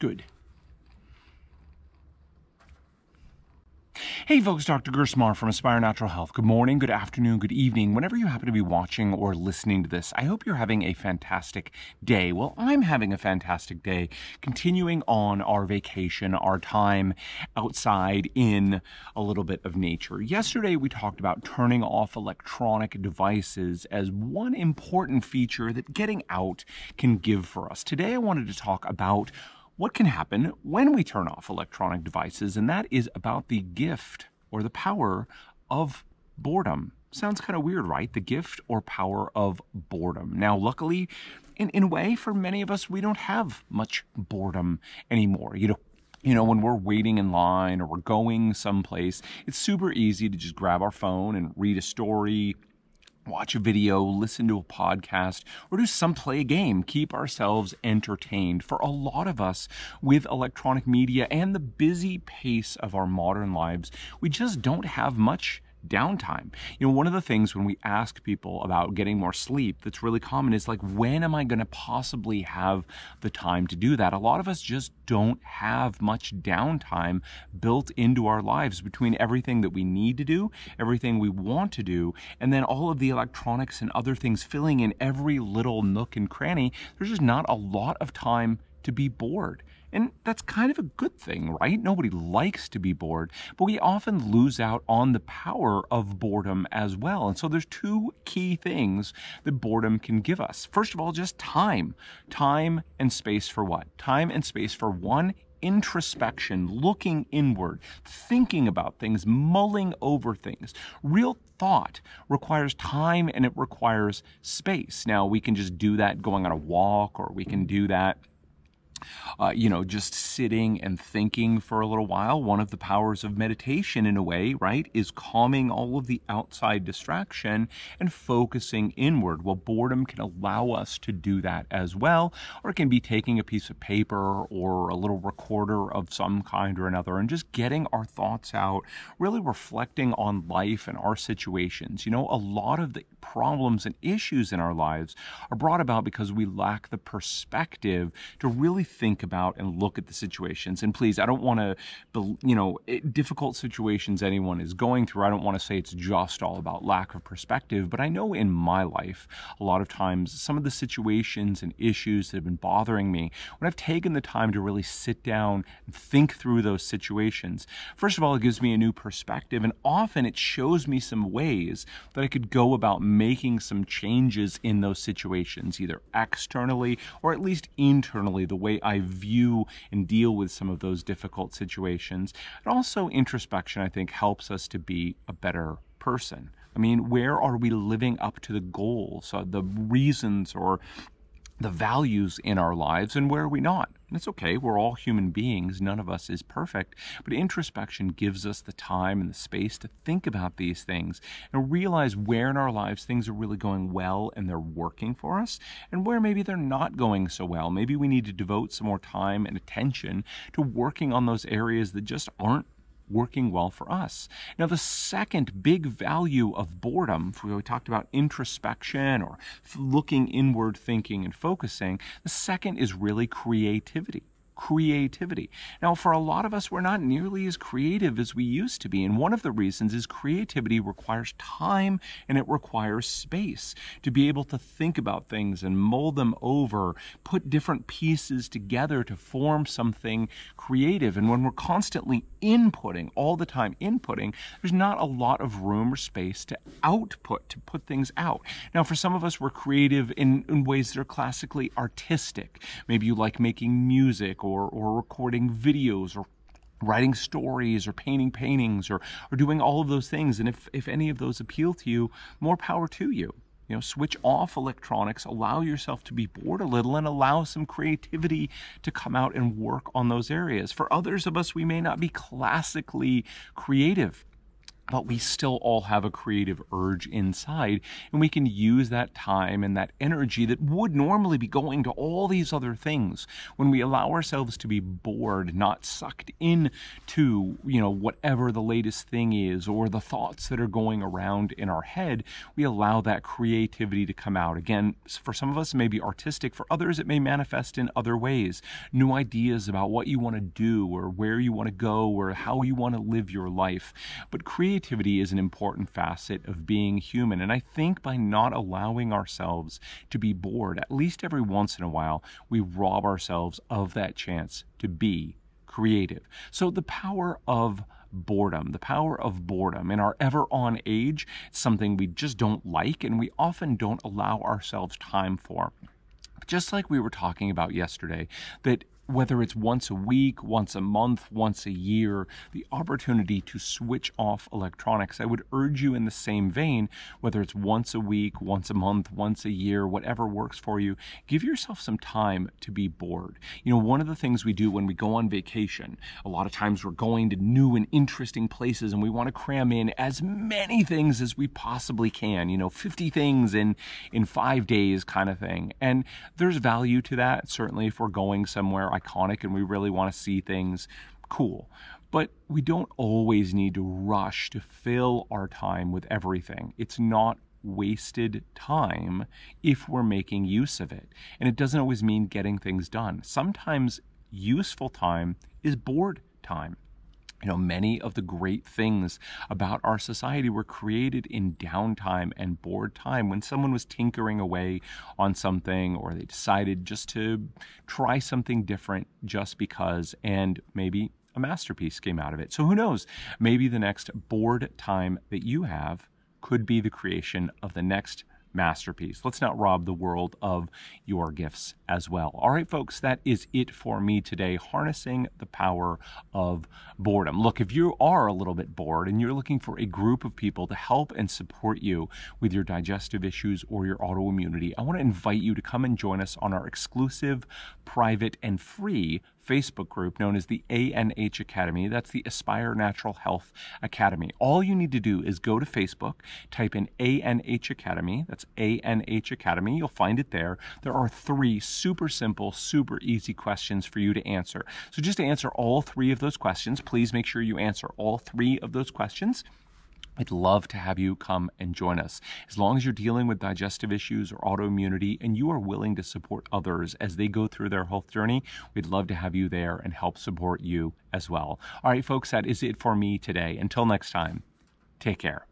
Good. Hey folks, Dr. Gersmar from Aspire Natural Health. Good morning, good afternoon, good evening, whenever you happen to be watching or listening to this. I hope you're having a fantastic day. Well, I'm having a fantastic day, continuing on our vacation, our time outside in a little bit of nature. Yesterday, we talked about turning off electronic devices as one important feature that getting out can give for us. Today, I wanted to talk about what can happen when we turn off electronic devices, and that is about the gift or the power of boredom. Sounds kind of weird, right? The gift or power of boredom. Now, luckily, in, in a way, for many of us, we don't have much boredom anymore. You know, you know, when we're waiting in line or we're going someplace, it's super easy to just grab our phone and read a story, watch a video, listen to a podcast, or do some play a game, keep ourselves entertained. For a lot of us with electronic media and the busy pace of our modern lives, we just don't have much downtime. You know, one of the things when we ask people about getting more sleep that's really common is like, when am I going to possibly have the time to do that? A lot of us just don't have much downtime built into our lives between everything that we need to do, everything we want to do, and then all of the electronics and other things filling in every little nook and cranny. There's just not a lot of time to be bored. And that's kind of a good thing, right? Nobody likes to be bored, but we often lose out on the power of boredom as well. And so there's two key things that boredom can give us. First of all, just time. Time and space for what? Time and space for one, introspection, looking inward, thinking about things, mulling over things. Real thought requires time and it requires space. Now, we can just do that going on a walk or we can do that uh, you know, just sitting and thinking for a little while. One of the powers of meditation, in a way, right, is calming all of the outside distraction and focusing inward. Well, boredom can allow us to do that as well, or it can be taking a piece of paper or a little recorder of some kind or another and just getting our thoughts out, really reflecting on life and our situations. You know, a lot of the problems and issues in our lives are brought about because we lack the perspective to really think about and look at the situations. And please, I don't want to, you know, eh, difficult situations anyone is going through. I don't want to say it's just all about lack of perspective, but I know in my life, a lot of times, some of the situations and issues that have been bothering me, when I've taken the time to really sit down and think through those situations, first of all, it gives me a new perspective. And often it shows me some ways that I could go about making some changes in those situations, either externally or at least internally, the way I view and deal with some of those difficult situations. And also, introspection, I think, helps us to be a better person. I mean, where are we living up to the goals, uh, the reasons, or the values in our lives, and where are we not? It's okay, we're all human beings, none of us is perfect, but introspection gives us the time and the space to think about these things and realize where in our lives things are really going well and they're working for us, and where maybe they're not going so well. Maybe we need to devote some more time and attention to working on those areas that just aren't working well for us. Now, the second big value of boredom, we talked about introspection or looking inward, thinking, and focusing, the second is really creativity creativity. Now, for a lot of us, we're not nearly as creative as we used to be. And one of the reasons is creativity requires time and it requires space to be able to think about things and mold them over, put different pieces together to form something creative. And when we're constantly inputting, all the time inputting, there's not a lot of room or space to output, to put things out. Now, for some of us, we're creative in, in ways that are classically artistic. Maybe you like making music or, or recording videos or writing stories or painting paintings or, or doing all of those things. And if, if any of those appeal to you, more power to you. You know, switch off electronics, allow yourself to be bored a little, and allow some creativity to come out and work on those areas. For others of us, we may not be classically creative. But we still all have a creative urge inside and we can use that time and that energy that would normally be going to all these other things when we allow ourselves to be bored not sucked in to you know whatever the latest thing is or the thoughts that are going around in our head. We allow that creativity to come out. Again for some of us it may be artistic. For others it may manifest in other ways. New ideas about what you want to do or where you want to go or how you want to live your life. But creativity creativity is an important facet of being human. And I think by not allowing ourselves to be bored, at least every once in a while, we rob ourselves of that chance to be creative. So the power of boredom, the power of boredom in our ever on age, something we just don't like and we often don't allow ourselves time for just like we were talking about yesterday, that whether it's once a week, once a month, once a year, the opportunity to switch off electronics. I would urge you in the same vein, whether it's once a week, once a month, once a year, whatever works for you, give yourself some time to be bored. You know, one of the things we do when we go on vacation, a lot of times we're going to new and interesting places and we want to cram in as many things as we possibly can, you know, 50 things in in 5 days kind of thing. And there's value to that certainly if we're going somewhere iconic and we really want to see things cool. But we don't always need to rush to fill our time with everything. It's not wasted time if we're making use of it. And it doesn't always mean getting things done. Sometimes useful time is bored time. You know, many of the great things about our society were created in downtime and bored time when someone was tinkering away on something or they decided just to try something different just because, and maybe a masterpiece came out of it. So who knows? Maybe the next bored time that you have could be the creation of the next masterpiece. Let's not rob the world of your gifts as well. All right, folks, that is it for me today. Harnessing the power of boredom. Look, if you are a little bit bored and you're looking for a group of people to help and support you with your digestive issues or your autoimmunity, I want to invite you to come and join us on our exclusive, private, and free Facebook group known as the ANH Academy. That's the Aspire Natural Health Academy. All you need to do is go to Facebook, type in ANH Academy. That's ANH Academy. You'll find it there. There are three super simple, super easy questions for you to answer. So just to answer all three of those questions, please make sure you answer all three of those questions. I'd love to have you come and join us. As long as you're dealing with digestive issues or autoimmunity and you are willing to support others as they go through their health journey, we'd love to have you there and help support you as well. All right, folks, that is it for me today. Until next time, take care.